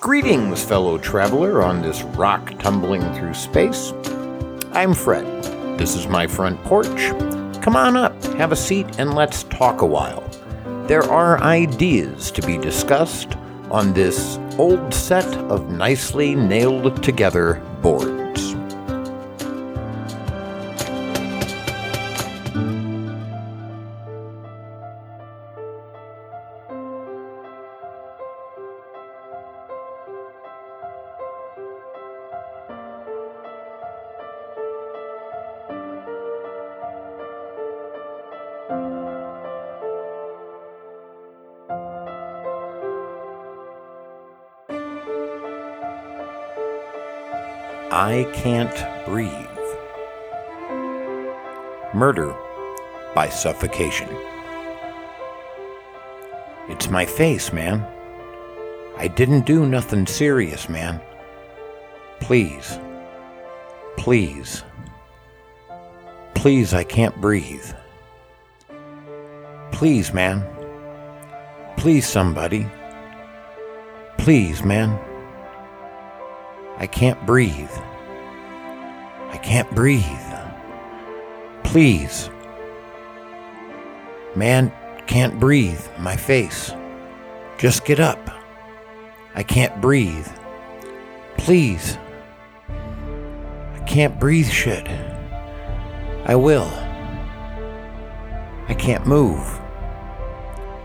Greetings, fellow traveler on this rock tumbling through space. I'm Fred. This is my front porch. Come on up, have a seat, and let's talk a while. There are ideas to be discussed on this old set of nicely nailed together boards. I Can't Breathe. Murder by Suffocation. It's my face, man. I didn't do nothing serious, man. Please. Please. Please, I can't breathe. Please, man. Please, somebody. Please, man. I can't breathe. I can't breathe. Please. Man, can't breathe. My face. Just get up. I can't breathe. Please. I can't breathe shit. I will. I can't move.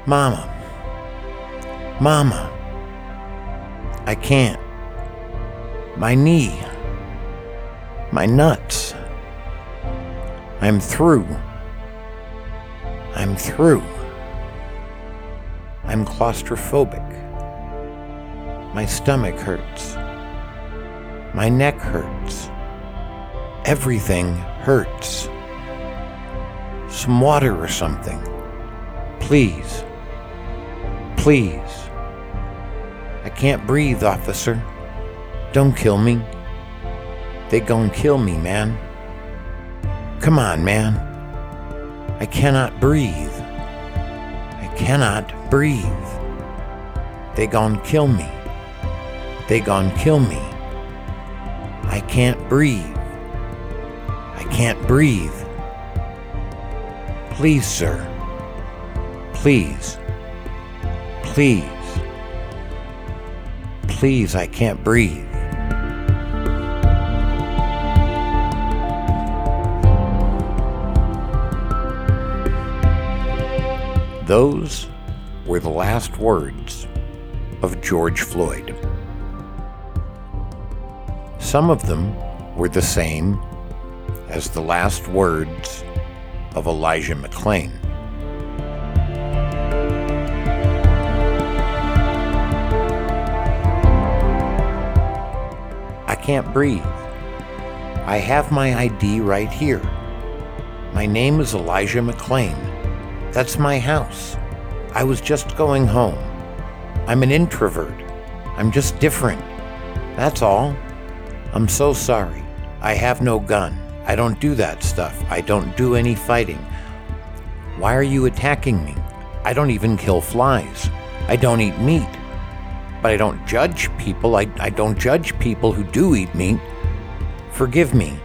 Mama. Mama. I can't my knee, my nuts. I'm through. I'm through. I'm claustrophobic. My stomach hurts. My neck hurts. Everything hurts. Some water or something. Please. Please. I can't breathe, officer. Don't kill me. They gon' kill me, man. Come on, man. I cannot breathe. I cannot breathe. They gon' kill me. They gon' kill me. I can't breathe. I can't breathe. Please, sir. Please. Please. Please, I can't breathe. Those were the last words of George Floyd. Some of them were the same as the last words of Elijah McClain. I can't breathe. I have my ID right here. My name is Elijah McClain. That's my house. I was just going home. I'm an introvert. I'm just different. That's all. I'm so sorry. I have no gun. I don't do that stuff. I don't do any fighting. Why are you attacking me? I don't even kill flies. I don't eat meat. But I don't judge people. I, I don't judge people who do eat meat. Forgive me.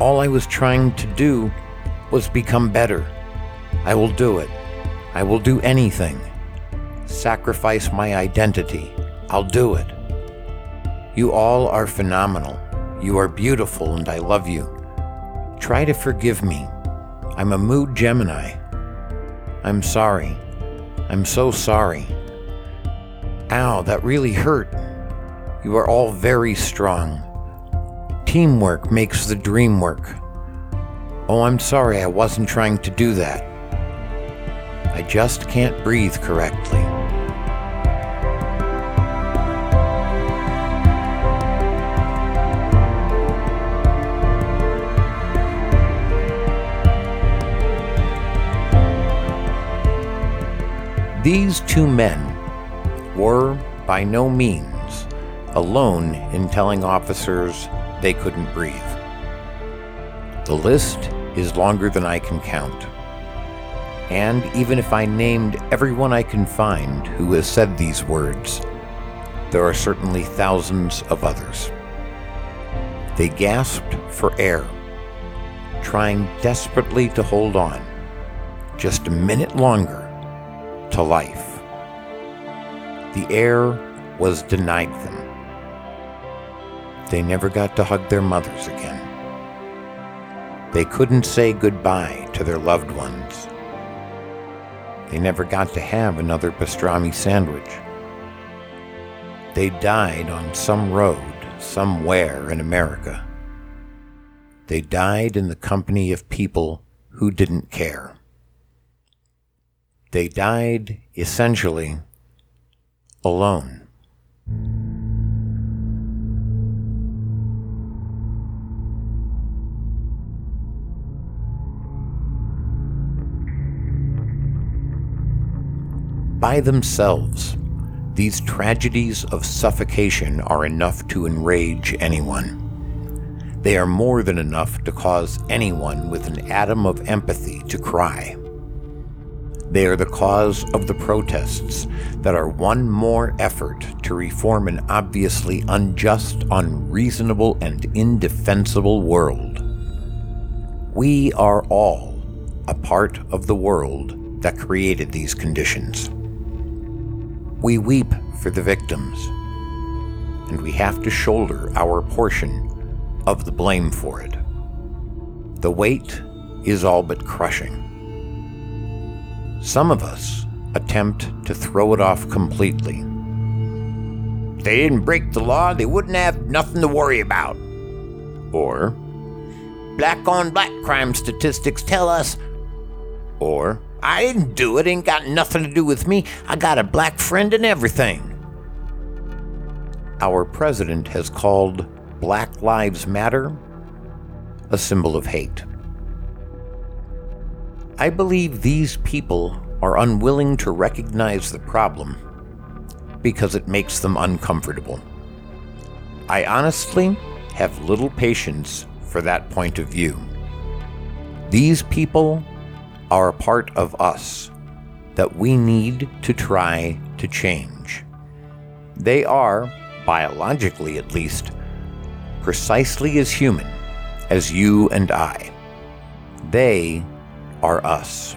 All I was trying to do was become better. I will do it. I will do anything. Sacrifice my identity. I'll do it. You all are phenomenal. You are beautiful and I love you. Try to forgive me. I'm a mood Gemini. I'm sorry. I'm so sorry. Ow, that really hurt. You are all very strong. Teamwork makes the dream work. Oh, I'm sorry, I wasn't trying to do that. I just can't breathe correctly. These two men were, by no means, alone in telling officers they couldn't breathe. The list is longer than I can count. And even if I named everyone I can find who has said these words, there are certainly thousands of others. They gasped for air, trying desperately to hold on just a minute longer to life. The air was denied them. They never got to hug their mothers again. They couldn't say goodbye to their loved ones. They never got to have another pastrami sandwich. They died on some road somewhere in America. They died in the company of people who didn't care. They died essentially alone. By themselves, these tragedies of suffocation are enough to enrage anyone. They are more than enough to cause anyone with an atom of empathy to cry. They are the cause of the protests that are one more effort to reform an obviously unjust, unreasonable, and indefensible world. We are all a part of the world that created these conditions. We weep for the victims, and we have to shoulder our portion of the blame for it. The weight is all but crushing. Some of us attempt to throw it off completely. they didn't break the law, they wouldn't have nothing to worry about. Or, black on black crime statistics tell us. Or, I didn't do it, ain't got nothing to do with me. I got a black friend and everything. Our president has called Black Lives Matter a symbol of hate. I believe these people are unwilling to recognize the problem because it makes them uncomfortable. I honestly have little patience for that point of view. These people are a part of us that we need to try to change. They are, biologically at least, precisely as human as you and I. They are us.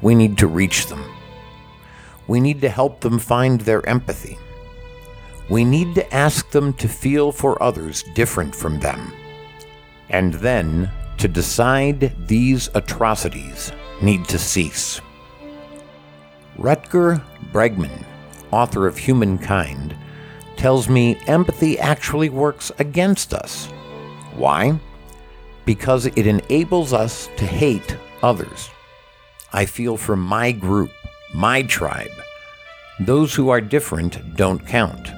We need to reach them. We need to help them find their empathy. We need to ask them to feel for others different from them. And then to decide these atrocities need to cease. Rutger Bregman, author of Humankind, tells me empathy actually works against us. Why? Because it enables us to hate others. I feel for my group, my tribe. Those who are different don't count.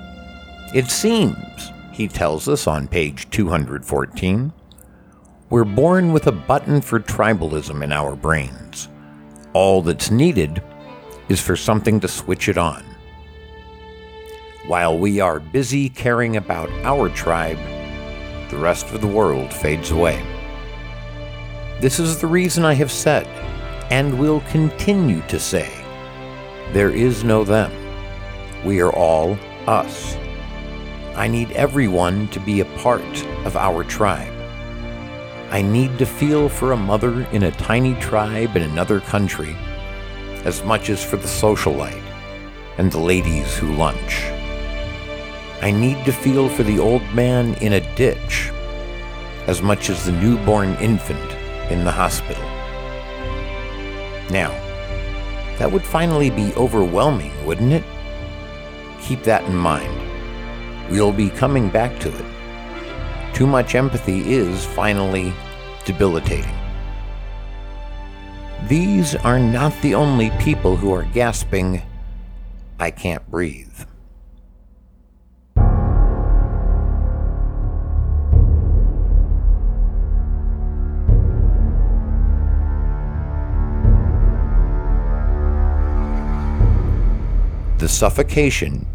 It seems, he tells us on page 214, we're born with a button for tribalism in our brains. All that's needed is for something to switch it on. While we are busy caring about our tribe, the rest of the world fades away. This is the reason I have said, and will continue to say, there is no them. We are all us. I need everyone to be a part of our tribe. I need to feel for a mother in a tiny tribe in another country as much as for the socialite and the ladies who lunch. I need to feel for the old man in a ditch as much as the newborn infant in the hospital. Now, that would finally be overwhelming, wouldn't it? Keep that in mind. We'll be coming back to it. Too much empathy is finally debilitating. These are not the only people who are gasping, I can't breathe. the suffocation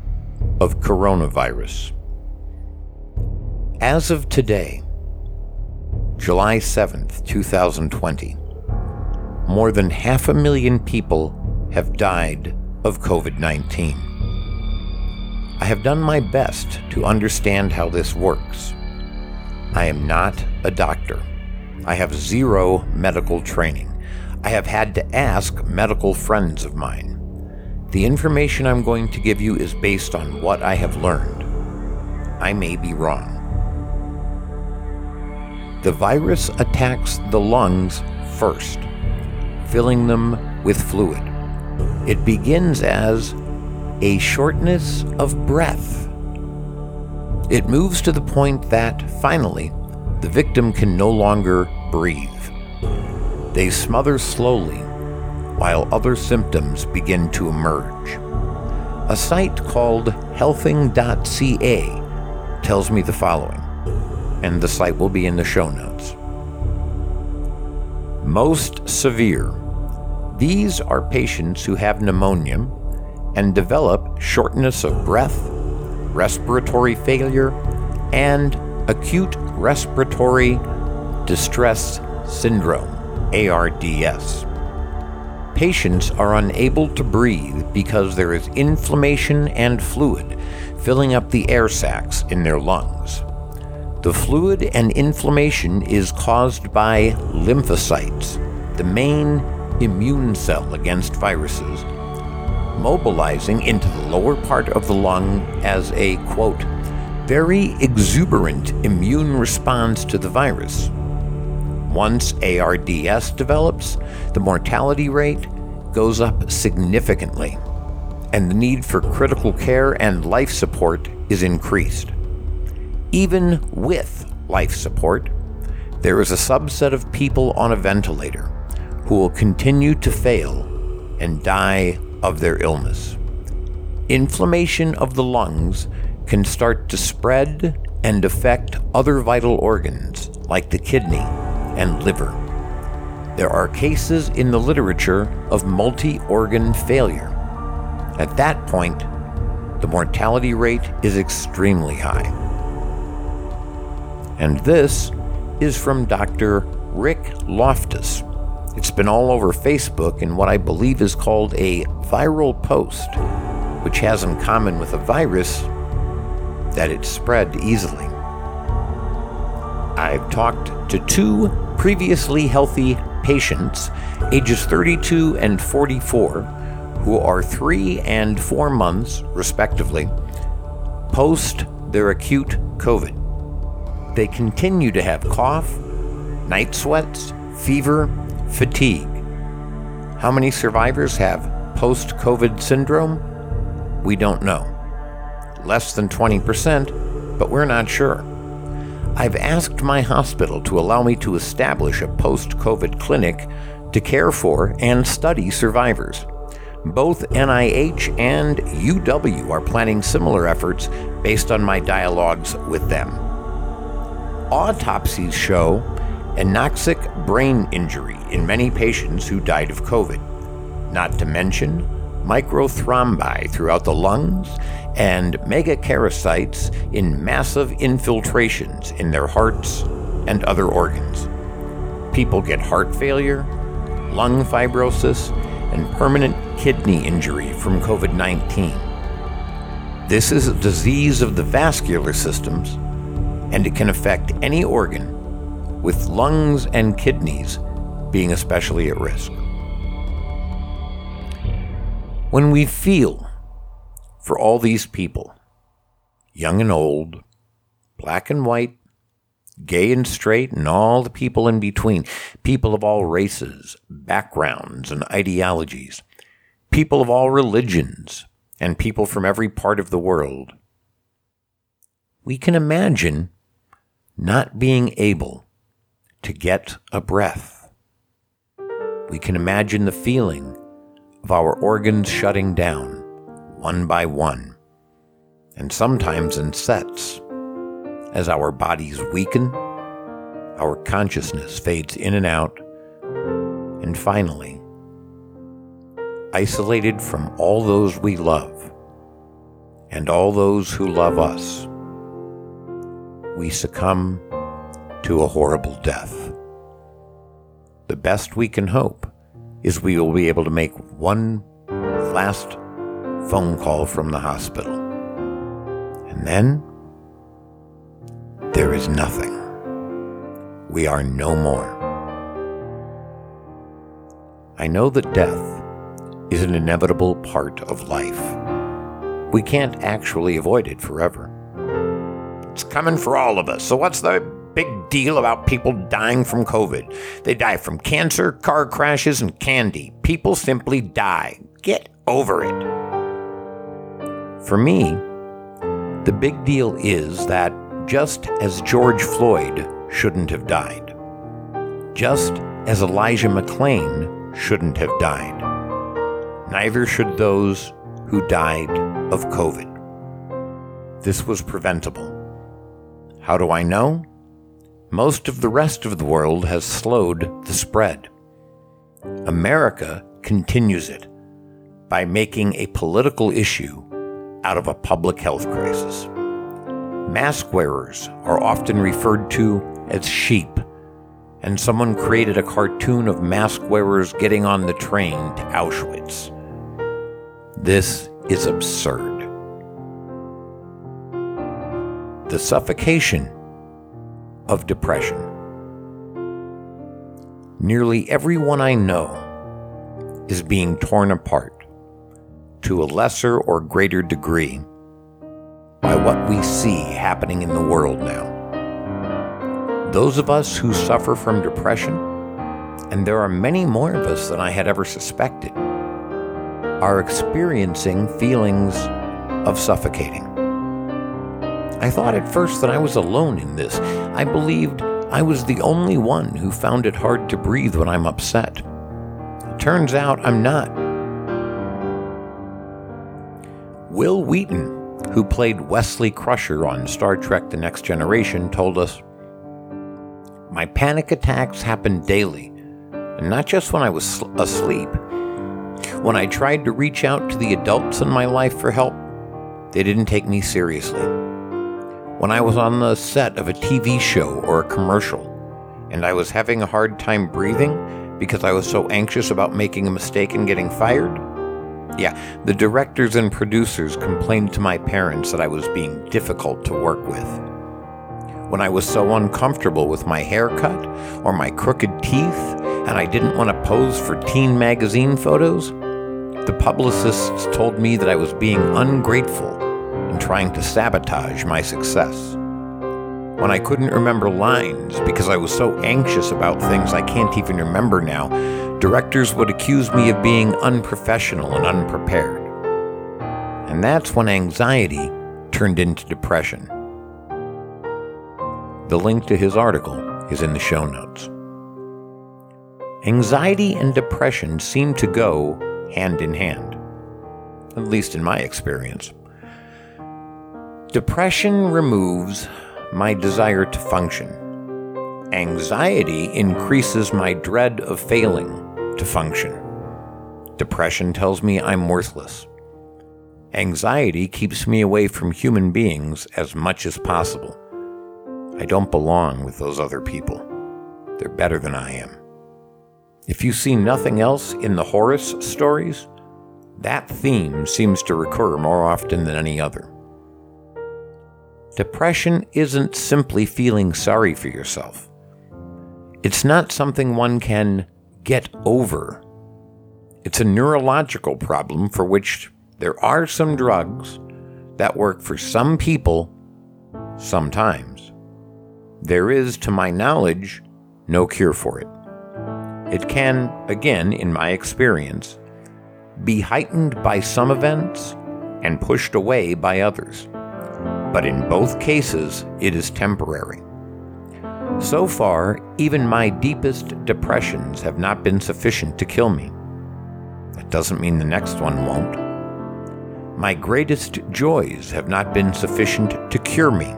of coronavirus. As of today, July 7th, 2020, more than half a million people have died of COVID 19. I have done my best to understand how this works. I am not a doctor. I have zero medical training. I have had to ask medical friends of mine. The information I'm going to give you is based on what I have learned. I may be wrong. The virus attacks the lungs first, filling them with fluid. It begins as a shortness of breath. It moves to the point that, finally, the victim can no longer breathe. They smother slowly while other symptoms begin to emerge. A site called healthing.ca tells me the following, and the site will be in the show notes. Most severe. These are patients who have pneumonia and develop shortness of breath, respiratory failure, and acute respiratory distress syndrome, ARDS. Patients are unable to breathe because there is inflammation and fluid filling up the air sacs in their lungs. The fluid and inflammation is caused by lymphocytes, the main immune cell against viruses, mobilizing into the lower part of the lung as a, quote, very exuberant immune response to the virus. Once ARDS develops, the mortality rate goes up significantly, and the need for critical care and life support is increased. Even with life support, there is a subset of people on a ventilator who will continue to fail and die of their illness. Inflammation of the lungs can start to spread and affect other vital organs like the kidney and liver. There are cases in the literature of multi organ failure. At that point, the mortality rate is extremely high. And this is from Dr. Rick Loftus. It's been all over Facebook in what I believe is called a viral post, which has in common with a virus that it spread easily. I've talked to two previously healthy patients, ages 32 and 44, who are three and four months, respectively, post their acute COVID. They continue to have cough, night sweats, fever, fatigue. How many survivors have post COVID syndrome? We don't know. Less than 20%, but we're not sure. I've asked my hospital to allow me to establish a post COVID clinic to care for and study survivors. Both NIH and UW are planning similar efforts based on my dialogues with them. Autopsies show anoxic brain injury in many patients who died of COVID, not to mention microthrombi throughout the lungs and megakaryocytes in massive infiltrations in their hearts and other organs. People get heart failure, lung fibrosis, and permanent kidney injury from COVID 19. This is a disease of the vascular systems, and it can affect any organ, with lungs and kidneys being especially at risk. When we feel for all these people, young and old, black and white, gay and straight, and all the people in between, people of all races, backgrounds, and ideologies, people of all religions, and people from every part of the world. We can imagine not being able to get a breath. We can imagine the feeling of our organs shutting down one by one, and sometimes in sets. As our bodies weaken, our consciousness fades in and out, and finally, isolated from all those we love and all those who love us, we succumb to a horrible death. The best we can hope is we will be able to make one last phone call from the hospital. And then there is nothing. We are no more. I know that death is an inevitable part of life. We can't actually avoid it forever. It's coming for all of us, so what's the big deal about people dying from COVID? They die from cancer, car crashes, and candy. People simply die. Get over it. For me, the big deal is that just as George Floyd shouldn't have died, just as Elijah McClain shouldn't have died. Neither should those who died of COVID. This was preventable. How do I know? Most of the rest of the world has slowed the spread. America continues it by making a political issue out of a public health crisis. Mask wearers are often referred to as sheep and someone created a cartoon of mask wearers getting on the train to Auschwitz. This is absurd. The suffocation of depression. Nearly everyone I know is being torn apart to a lesser or greater degree by what we see happening in the world now. Those of us who suffer from depression, and there are many more of us than I had ever suspected, are experiencing feelings of suffocating. I thought at first that I was alone in this. I believed I was the only one who found it hard to breathe when I'm upset. It turns out I'm not. Wil Wheaton, who played Wesley Crusher on Star Trek The Next Generation, told us my panic attacks happened daily, and not just when I was asleep. When I tried to reach out to the adults in my life for help, they didn't take me seriously. When I was on the set of a TV show or a commercial, and I was having a hard time breathing because I was so anxious about making a mistake and getting fired, yeah, the directors and producers complained to my parents that I was being difficult to work with. When I was so uncomfortable with my haircut or my crooked teeth and I didn't want to pose for teen magazine photos, the publicists told me that I was being ungrateful and trying to sabotage my success. When I couldn't remember lines because I was so anxious about things I can't even remember now, directors would accuse me of being unprofessional and unprepared. And that's when anxiety turned into depression. The link to his article is in the show notes. Anxiety and depression seem to go hand in hand, at least in my experience. Depression removes my desire to function. Anxiety increases my dread of failing to function. Depression tells me I'm worthless. Anxiety keeps me away from human beings as much as possible. I don't belong with those other people. They're better than I am. If you see nothing else in the Horus stories, that theme seems to recur more often than any other. Depression isn't simply feeling sorry for yourself. It's not something one can get over. It's a neurological problem for which there are some drugs that work for some people sometimes. There is, to my knowledge, no cure for it. It can, again, in my experience, be heightened by some events and pushed away by others. But in both cases, it is temporary. So far, even my deepest depressions have not been sufficient to kill me. That doesn't mean the next one won't. My greatest joys have not been sufficient to cure me.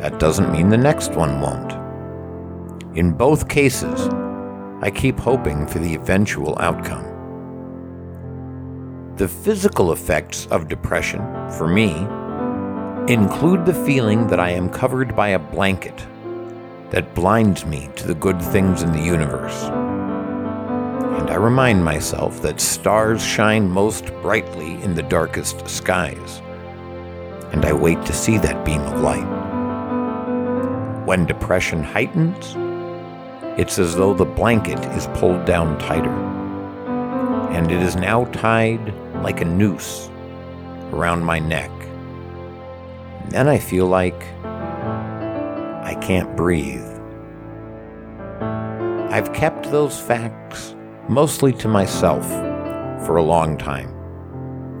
That doesn't mean the next one won't. In both cases, I keep hoping for the eventual outcome. The physical effects of depression, for me, include the feeling that I am covered by a blanket that blinds me to the good things in the universe. And I remind myself that stars shine most brightly in the darkest skies and I wait to see that beam of light. When depression heightens, it's as though the blanket is pulled down tighter, and it is now tied like a noose around my neck. Then I feel like I can't breathe. I've kept those facts mostly to myself for a long time.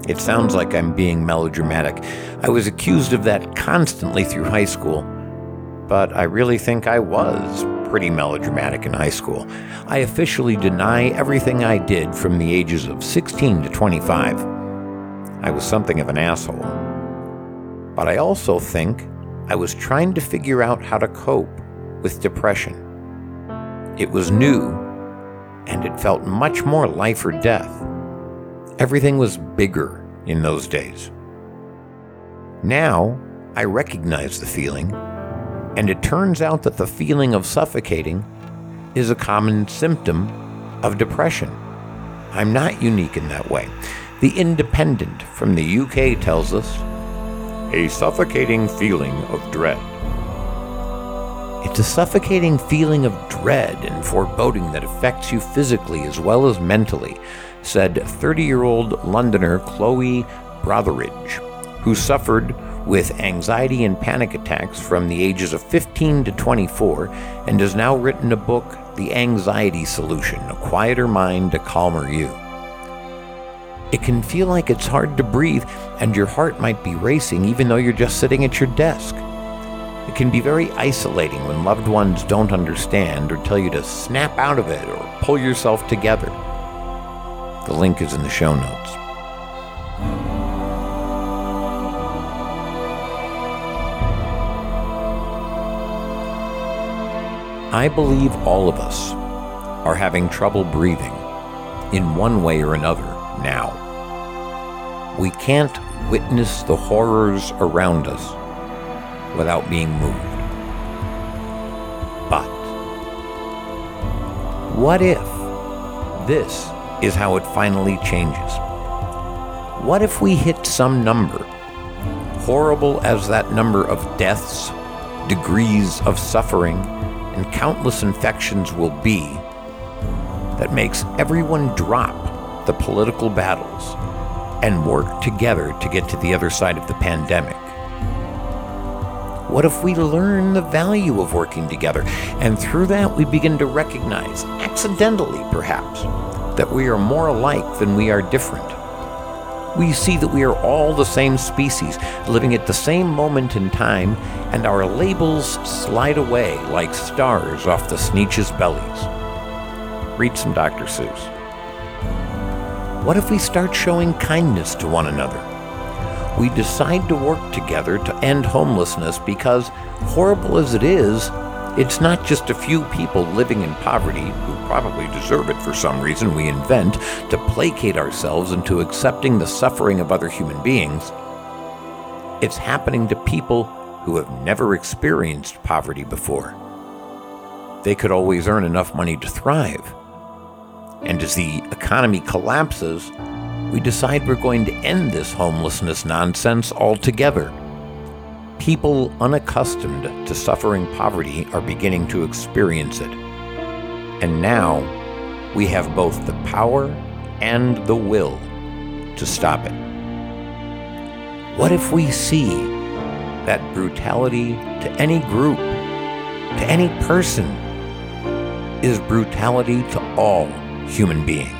It sounds like I'm being melodramatic. I was accused of that constantly through high school, but I really think I was pretty melodramatic in high school. I officially deny everything I did from the ages of 16 to 25. I was something of an asshole. But I also think I was trying to figure out how to cope with depression. It was new, and it felt much more life or death. Everything was bigger in those days. Now, I recognize the feeling, and it turns out that the feeling of suffocating is a common symptom of depression. I'm not unique in that way. The Independent from the UK tells us a suffocating feeling of dread. It's a suffocating feeling of dread and foreboding that affects you physically as well as mentally, said 30 year old Londoner Chloe Brotheridge, who suffered with anxiety and panic attacks from the ages of 15 to 24 and has now written a book, The Anxiety Solution A Quieter Mind, A Calmer You. It can feel like it's hard to breathe and your heart might be racing even though you're just sitting at your desk. It can be very isolating when loved ones don't understand or tell you to snap out of it or pull yourself together. The link is in the show notes. I believe all of us are having trouble breathing in one way or another now. We can't witness the horrors around us without being moved. But what if this is how it finally changes? What if we hit some number, horrible as that number of deaths, degrees of suffering, and countless infections will be, that makes everyone drop the political battles and work together to get to the other side of the pandemic? What if we learn the value of working together and through that we begin to recognize, accidentally perhaps, that we are more alike than we are different? We see that we are all the same species, living at the same moment in time, and our labels slide away like stars off the Sneetch's bellies. Read some Dr. Seuss. What if we start showing kindness to one another? We decide to work together to end homelessness because, horrible as it is, it's not just a few people living in poverty who probably deserve it for some reason we invent to placate ourselves into accepting the suffering of other human beings. It's happening to people who have never experienced poverty before. They could always earn enough money to thrive. And as the economy collapses, we decide we're going to end this homelessness nonsense altogether. People unaccustomed to suffering poverty are beginning to experience it. And now we have both the power and the will to stop it. What if we see that brutality to any group, to any person, is brutality to all human beings?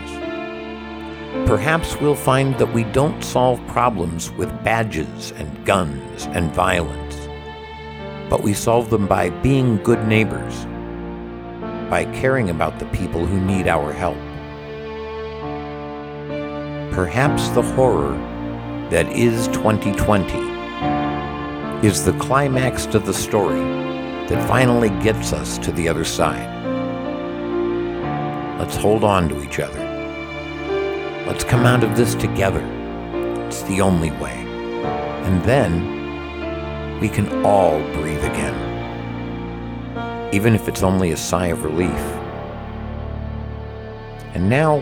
Perhaps we'll find that we don't solve problems with badges and guns and violence, but we solve them by being good neighbors, by caring about the people who need our help. Perhaps the horror that is 2020 is the climax to the story that finally gets us to the other side. Let's hold on to each other. Let's come out of this together. It's the only way. And then we can all breathe again. Even if it's only a sigh of relief. And now,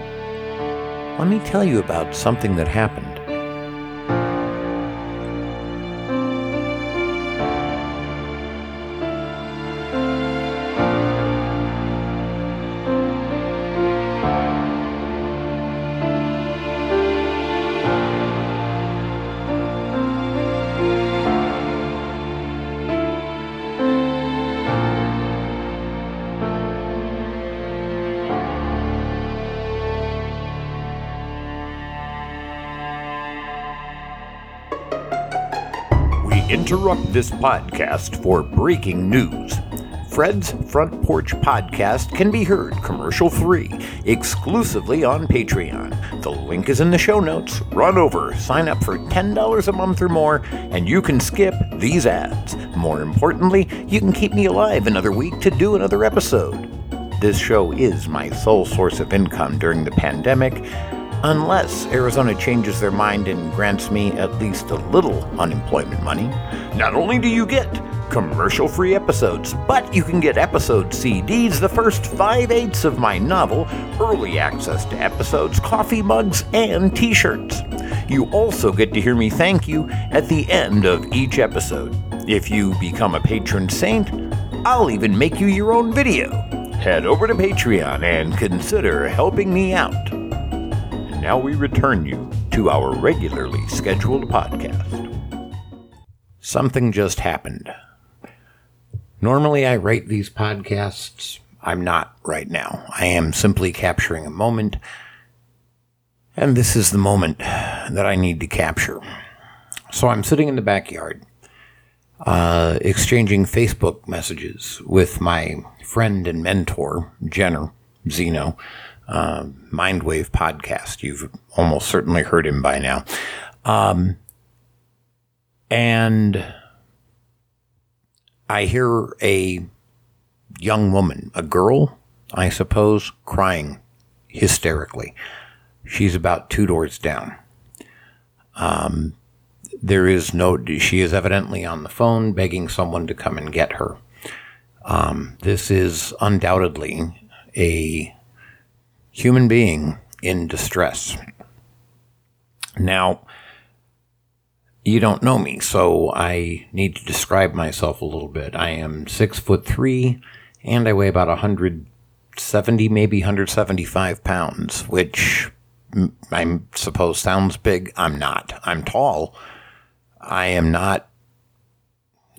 let me tell you about something that happened. This podcast for breaking news. Fred's Front Porch Podcast can be heard commercial free exclusively on Patreon. The link is in the show notes. Run over, sign up for $10 a month or more, and you can skip these ads. More importantly, you can keep me alive another week to do another episode. This show is my sole source of income during the pandemic, unless Arizona changes their mind and grants me at least a little unemployment money. Not only do you get commercial free episodes, but you can get episode CDs, the first five eighths of my novel, early access to episodes, coffee mugs, and t shirts. You also get to hear me thank you at the end of each episode. If you become a patron saint, I'll even make you your own video. Head over to Patreon and consider helping me out. Now we return you to our regularly scheduled podcast. Something just happened. Normally, I write these podcasts. I'm not right now. I am simply capturing a moment, and this is the moment that I need to capture. So I'm sitting in the backyard, uh, exchanging Facebook messages with my friend and mentor, Jenner Zeno, uh, Mindwave podcast. You've almost certainly heard him by now. Um, and I hear a young woman, a girl, I suppose, crying hysterically. She's about two doors down. Um, there is no, she is evidently on the phone begging someone to come and get her. Um, this is undoubtedly a human being in distress. Now, you don't know me, so I need to describe myself a little bit. I am six foot three, and I weigh about 170, maybe 175 pounds, which I suppose sounds big. I'm not. I'm tall. I am not.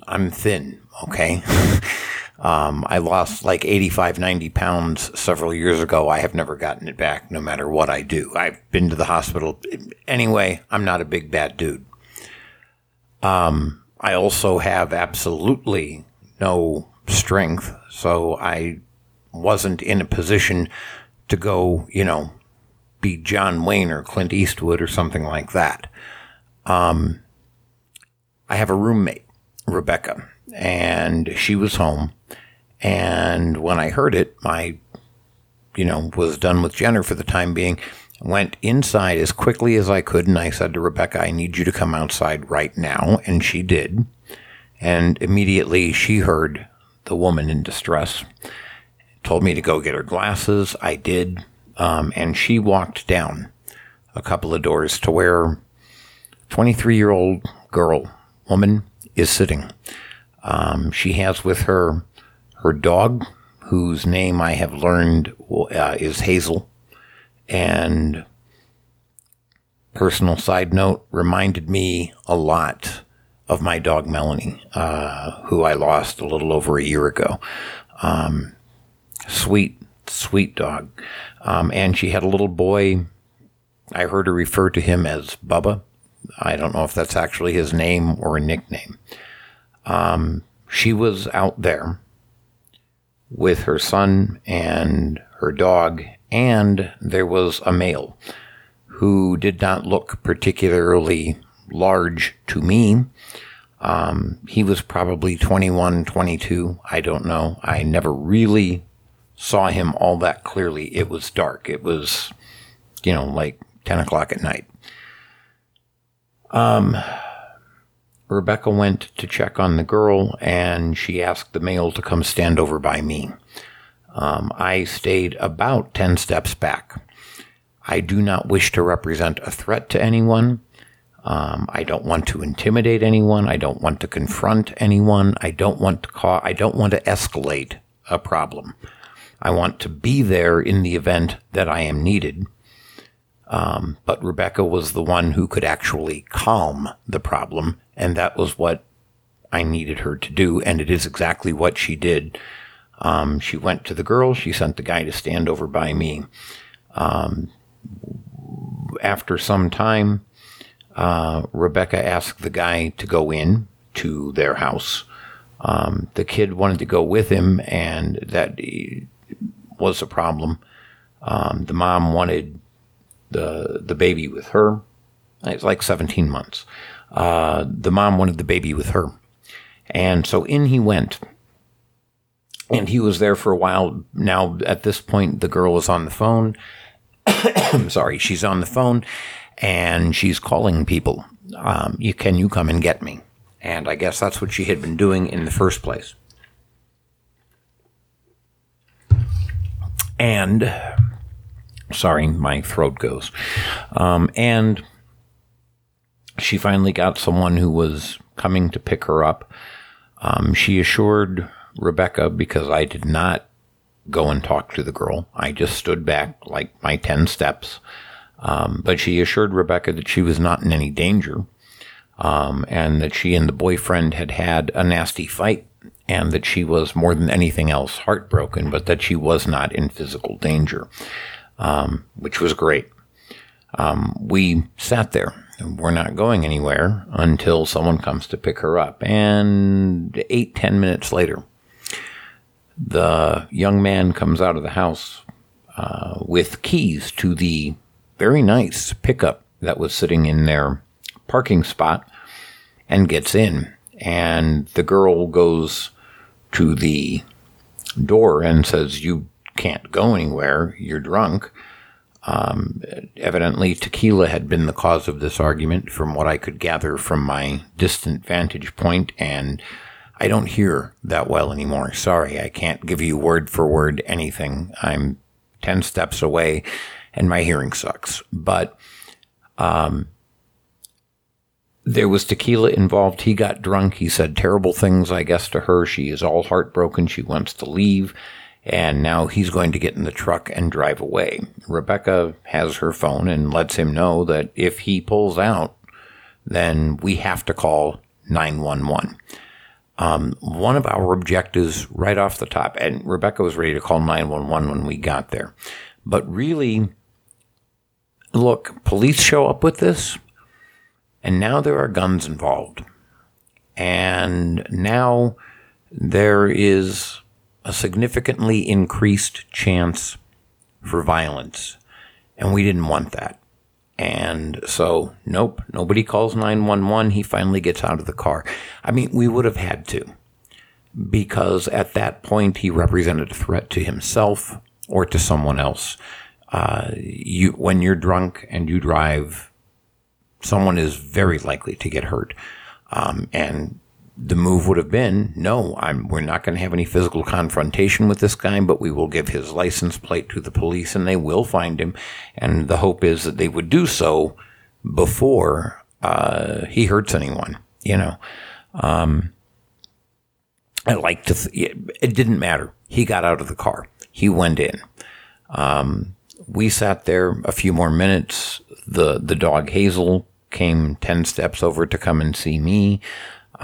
I'm thin, okay? um, I lost like 85, 90 pounds several years ago. I have never gotten it back, no matter what I do. I've been to the hospital. Anyway, I'm not a big bad dude. Um, I also have absolutely no strength, so I wasn't in a position to go, you know, be John Wayne or Clint Eastwood or something like that. Um, I have a roommate, Rebecca, and she was home. And when I heard it, I, you know, was done with Jenner for the time being went inside as quickly as I could, and I said to Rebecca, I need you to come outside right now. And she did. And immediately she heard the woman in distress, told me to go get her glasses. I did. Um, and she walked down a couple of doors to where 23 year old girl, woman, is sitting. Um, she has with her her dog, whose name I have learned uh, is Hazel and personal side note reminded me a lot of my dog Melanie, uh, who I lost a little over a year ago. Um, sweet, sweet dog. Um, and she had a little boy. I heard her refer to him as Bubba. I don't know if that's actually his name or a nickname. Um, she was out there with her son and her dog and there was a male who did not look particularly large to me. Um, he was probably 21, 22. I don't know. I never really saw him all that clearly. It was dark. It was, you know, like 10 o'clock at night. Um, Rebecca went to check on the girl and she asked the male to come stand over by me. Um, I stayed about 10 steps back. I do not wish to represent a threat to anyone. Um, I don't want to intimidate anyone. I don't want to confront anyone. I don't want to call, I don't want to escalate a problem. I want to be there in the event that I am needed. Um, but Rebecca was the one who could actually calm the problem, and that was what I needed her to do, and it is exactly what she did. Um, she went to the girl. She sent the guy to stand over by me. Um, after some time, uh, Rebecca asked the guy to go in to their house. Um, the kid wanted to go with him, and that was a problem. Um, the mom wanted the the baby with her. It's like 17 months. Uh, the mom wanted the baby with her, and so in he went. And he was there for a while. Now, at this point, the girl is on the phone. I'm sorry, she's on the phone, and she's calling people. Um, you can you come and get me? And I guess that's what she had been doing in the first place. And sorry, my throat goes. Um, and she finally got someone who was coming to pick her up. Um, she assured Rebecca, because I did not go and talk to the girl, I just stood back like my 10 steps. Um, but she assured Rebecca that she was not in any danger um, and that she and the boyfriend had had a nasty fight and that she was more than anything else heartbroken, but that she was not in physical danger, um, which was great. Um, we sat there. We're not going anywhere until someone comes to pick her up. And eight, ten minutes later, the young man comes out of the house uh, with keys to the very nice pickup that was sitting in their parking spot and gets in. And the girl goes to the door and says, You can't go anywhere. You're drunk. Um, evidently, tequila had been the cause of this argument, from what I could gather from my distant vantage point, and I don't hear that well anymore. Sorry, I can't give you word for word anything. I'm 10 steps away, and my hearing sucks. But um, there was tequila involved. He got drunk. He said terrible things, I guess, to her. She is all heartbroken. She wants to leave. And now he's going to get in the truck and drive away. Rebecca has her phone and lets him know that if he pulls out, then we have to call 911. Um, one of our objectives right off the top, and Rebecca was ready to call 911 when we got there. But really, look, police show up with this and now there are guns involved. And now there is a significantly increased chance for violence. And we didn't want that. And so, nope, nobody calls 911. He finally gets out of the car. I mean, we would have had to, because at that point he represented a threat to himself or to someone else. Uh, you, when you're drunk and you drive, someone is very likely to get hurt. Um, and the move would have been no, I'm, we're not going to have any physical confrontation with this guy, but we will give his license plate to the police and they will find him. And the hope is that they would do so before uh, he hurts anyone, you know. Um, I like to, th- it didn't matter. He got out of the car, he went in. Um, we sat there a few more minutes. The, the dog Hazel came 10 steps over to come and see me.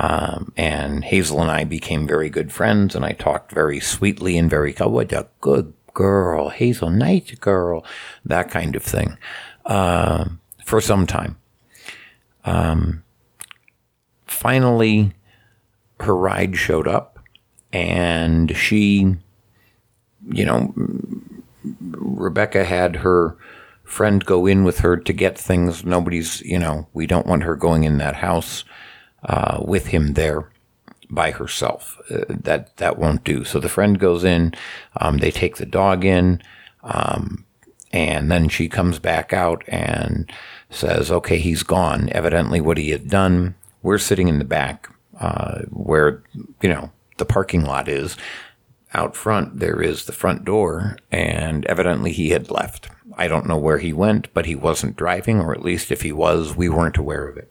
Um, and Hazel and I became very good friends, and I talked very sweetly and very, oh, what a good girl, Hazel, nice girl, that kind of thing, uh, for some time. Um, finally, her ride showed up, and she, you know, Rebecca had her friend go in with her to get things. Nobody's, you know, we don't want her going in that house uh, with him there by herself. Uh, that that won't do. So the friend goes in. Um, they take the dog in, um, and then she comes back out and says, "Okay, he's gone." Evidently, what he had done. We're sitting in the back uh, where you know the parking lot is. Out front, there is the front door, and evidently he had left. I don't know where he went, but he wasn't driving, or at least if he was, we weren't aware of it.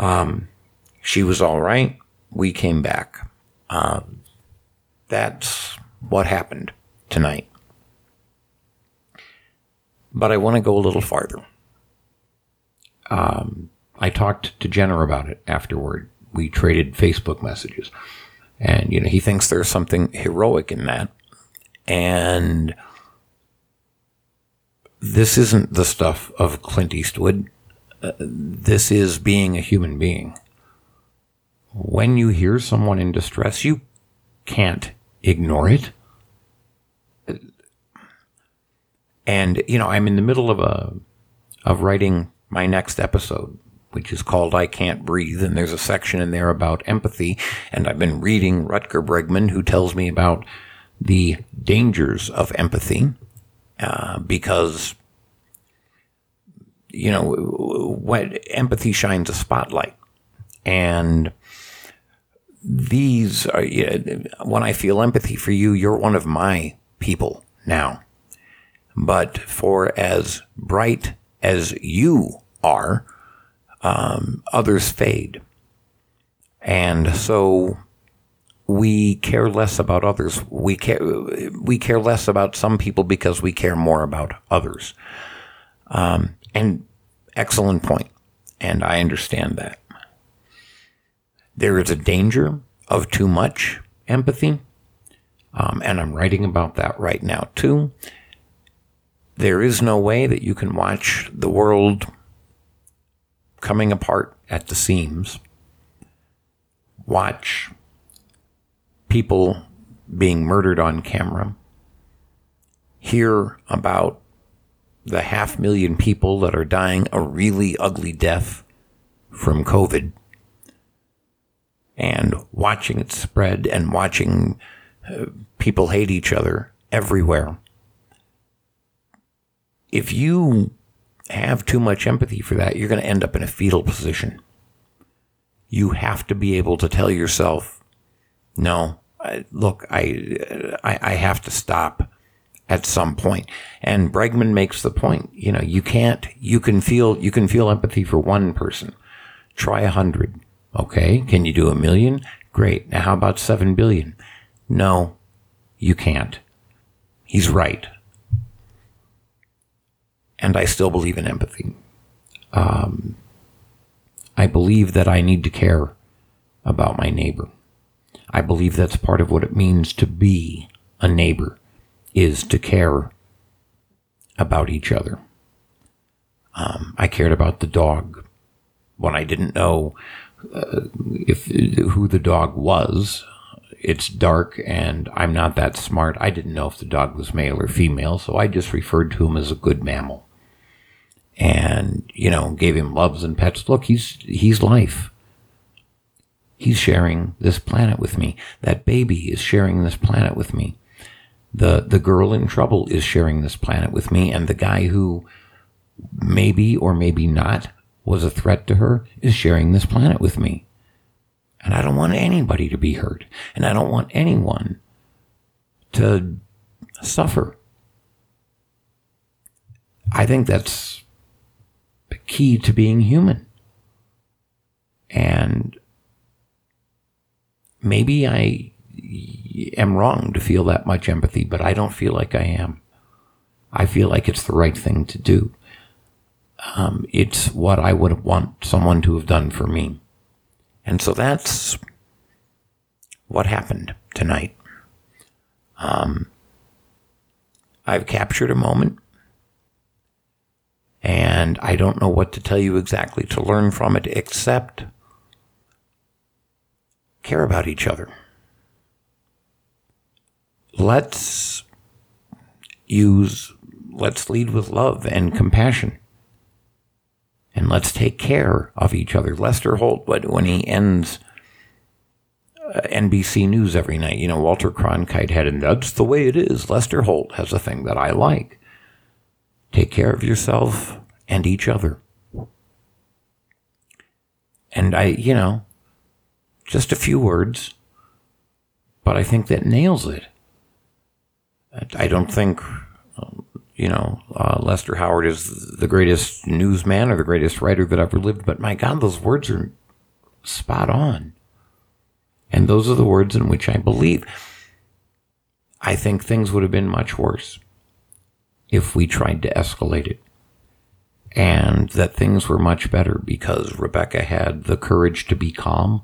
Um, she was all right. We came back. Um, that's what happened tonight. But I want to go a little farther. Um, I talked to Jenner about it afterward. We traded Facebook messages. And, you know, he thinks there's something heroic in that. And this isn't the stuff of Clint Eastwood. This is being a human being. when you hear someone in distress, you can't ignore it. And, you know, I'm in the middle of a, of writing my next episode, which is called I Can't Breathe. And there's a section in there about empathy. And I've been reading Rutger Bregman, who tells me about the dangers of empathy, uh, because, you know, what empathy shines a spotlight. And these are, when I feel empathy for you, you're one of my people now. But for as bright as you are, um, others fade. And so we care less about others. We care, we care less about some people because we care more about others. Um, and excellent point. And I understand that. There is a danger of too much empathy. Um, and I'm writing about that right now too. There is no way that you can watch the world coming apart at the seams, watch people being murdered on camera, hear about the half million people that are dying a really ugly death from COVID, and watching it spread and watching uh, people hate each other everywhere. If you have too much empathy for that, you're going to end up in a fetal position. You have to be able to tell yourself, no, I, look, I, I, I have to stop at some point. And Bregman makes the point, you know, you can't, you can feel, you can feel empathy for one person. Try a hundred. Okay. Can you do a million? Great. Now how about seven billion? No, you can't. He's right and I still believe in empathy. Um, I believe that I need to care about my neighbor. I believe that's part of what it means to be a neighbor, is to care about each other. Um, I cared about the dog when I didn't know uh, if who the dog was. It's dark and I'm not that smart. I didn't know if the dog was male or female, so I just referred to him as a good mammal and, you know, gave him loves and pets. Look, he's, he's life. He's sharing this planet with me. That baby is sharing this planet with me. The, the girl in trouble is sharing this planet with me. And the guy who maybe or maybe not was a threat to her is sharing this planet with me. And I don't want anybody to be hurt. And I don't want anyone to suffer. I think that's the key to being human. And maybe I am wrong to feel that much empathy, but I don't feel like I am. I feel like it's the right thing to do. Um, it's what I would want someone to have done for me. And so that's what happened tonight. Um, I've captured a moment and I don't know what to tell you exactly to learn from it except care about each other. Let's use, let's lead with love and compassion. And let's take care of each other. Lester Holt, but when he ends uh, NBC News every night, you know, Walter Cronkite had, and that's the way it is. Lester Holt has a thing that I like. Take care of yourself and each other. And I, you know, just a few words, but I think that nails it. I don't think, you know, uh, Lester Howard is the greatest newsman or the greatest writer that ever lived, but my God, those words are spot on. And those are the words in which I believe. I think things would have been much worse if we tried to escalate it. And that things were much better because Rebecca had the courage to be calm.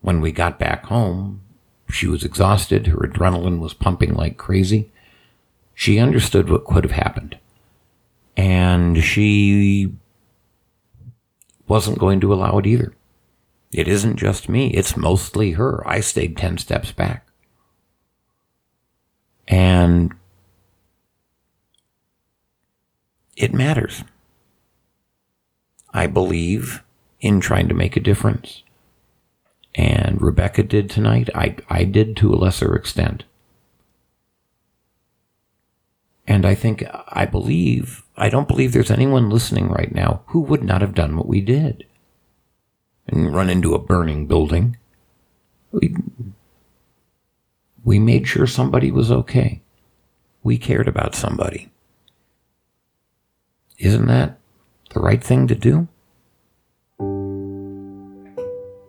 When we got back home, she was exhausted. Her adrenaline was pumping like crazy. She understood what could have happened. And she wasn't going to allow it either. It isn't just me, it's mostly her. I stayed 10 steps back. And it matters. I believe in trying to make a difference. And Rebecca did tonight. I, I did to a lesser extent. And I think, I believe, I don't believe there's anyone listening right now who would not have done what we did and run into a burning building. We, we made sure somebody was okay. We cared about somebody. Isn't that the right thing to do?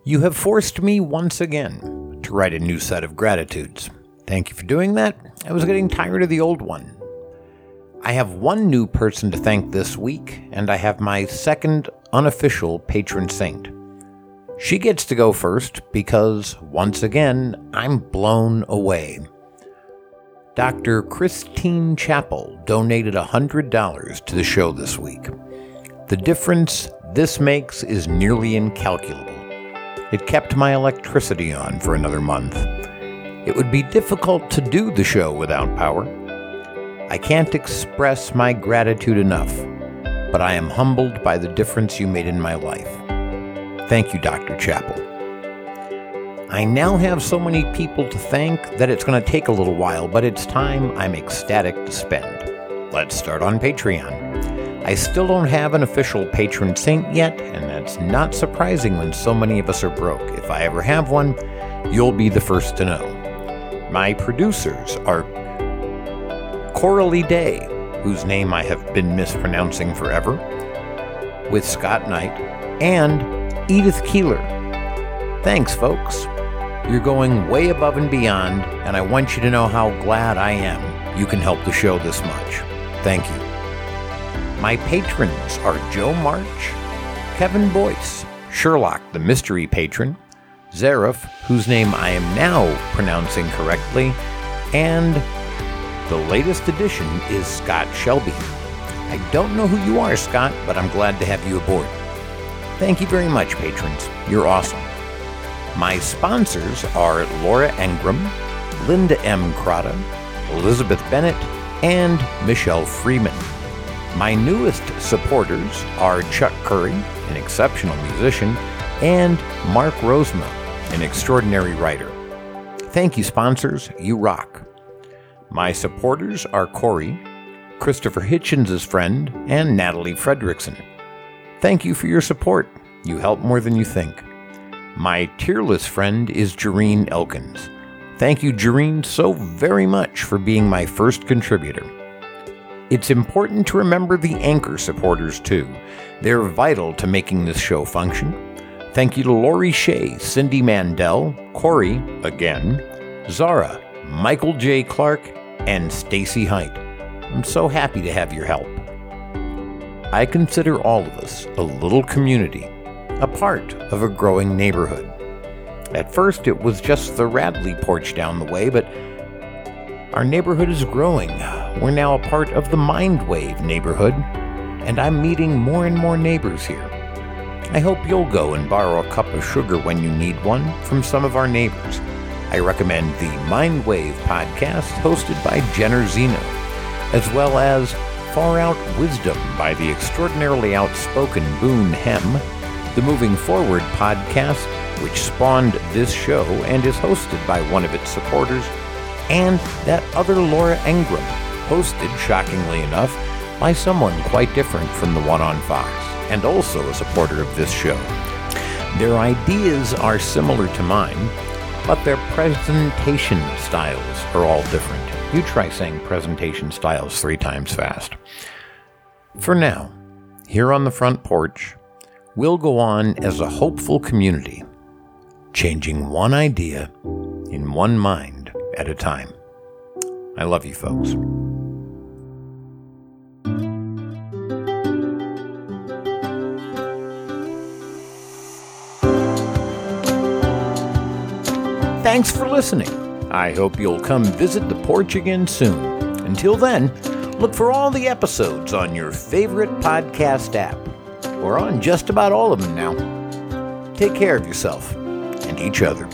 You have forced me once again to write a new set of gratitudes. Thank you for doing that. I was getting tired of the old one. I have one new person to thank this week, and I have my second unofficial patron saint. She gets to go first because, once again, I'm blown away. Dr. Christine Chappell donated $100 to the show this week. The difference this makes is nearly incalculable. It kept my electricity on for another month. It would be difficult to do the show without power. I can't express my gratitude enough, but I am humbled by the difference you made in my life. Thank you, Dr. Chappell. I now have so many people to thank that it's going to take a little while, but it's time I'm ecstatic to spend. Let's start on Patreon. I still don't have an official patron saint yet, and that's not surprising when so many of us are broke. If I ever have one, you'll be the first to know. My producers are Coralie Day, whose name I have been mispronouncing forever, with Scott Knight, and Edith Keeler. Thanks, folks. You're going way above and beyond, and I want you to know how glad I am you can help the show this much. Thank you. My patrons are Joe March, Kevin Boyce, Sherlock the Mystery Patron, Zaref, whose name I am now pronouncing correctly, and the latest addition is Scott Shelby. I don't know who you are, Scott, but I'm glad to have you aboard. Thank you very much, patrons. You're awesome. My sponsors are Laura Ingraham, Linda M. Crota, Elizabeth Bennett, and Michelle Freeman. My newest supporters are Chuck Curry, an exceptional musician, and Mark Rosema, an extraordinary writer. Thank you, sponsors. You rock. My supporters are Corey, Christopher Hitchens' friend, and Natalie Fredrickson. Thank you for your support. You help more than you think. My tearless friend is Jareen Elkins. Thank you, Jareen, so very much for being my first contributor. It's important to remember the anchor supporters, too. They're vital to making this show function. Thank you to Lori Shea, Cindy Mandel, Corey, again, Zara, Michael J. Clark, and Stacy Height. I'm so happy to have your help. I consider all of us a little community, a part of a growing neighborhood. At first, it was just the Radley porch down the way, but our neighborhood is growing. We're now a part of the Mindwave neighborhood, and I'm meeting more and more neighbors here. I hope you'll go and borrow a cup of sugar when you need one from some of our neighbors. I recommend the Mindwave podcast hosted by Jenner Zeno, as well as Far Out Wisdom by the extraordinarily outspoken Boone Hem, the Moving Forward podcast, which spawned this show and is hosted by one of its supporters, and that other Laura Ingraham, hosted, shockingly enough, by someone quite different from the one on Fox, and also a supporter of this show. Their ideas are similar to mine, but their presentation styles are all different. You try saying presentation styles three times fast. For now, here on the front porch, we'll go on as a hopeful community, changing one idea in one mind at a time. I love you, folks. Thanks for listening. I hope you'll come visit the porch again soon. Until then, look for all the episodes on your favorite podcast app, or on just about all of them now. Take care of yourself and each other.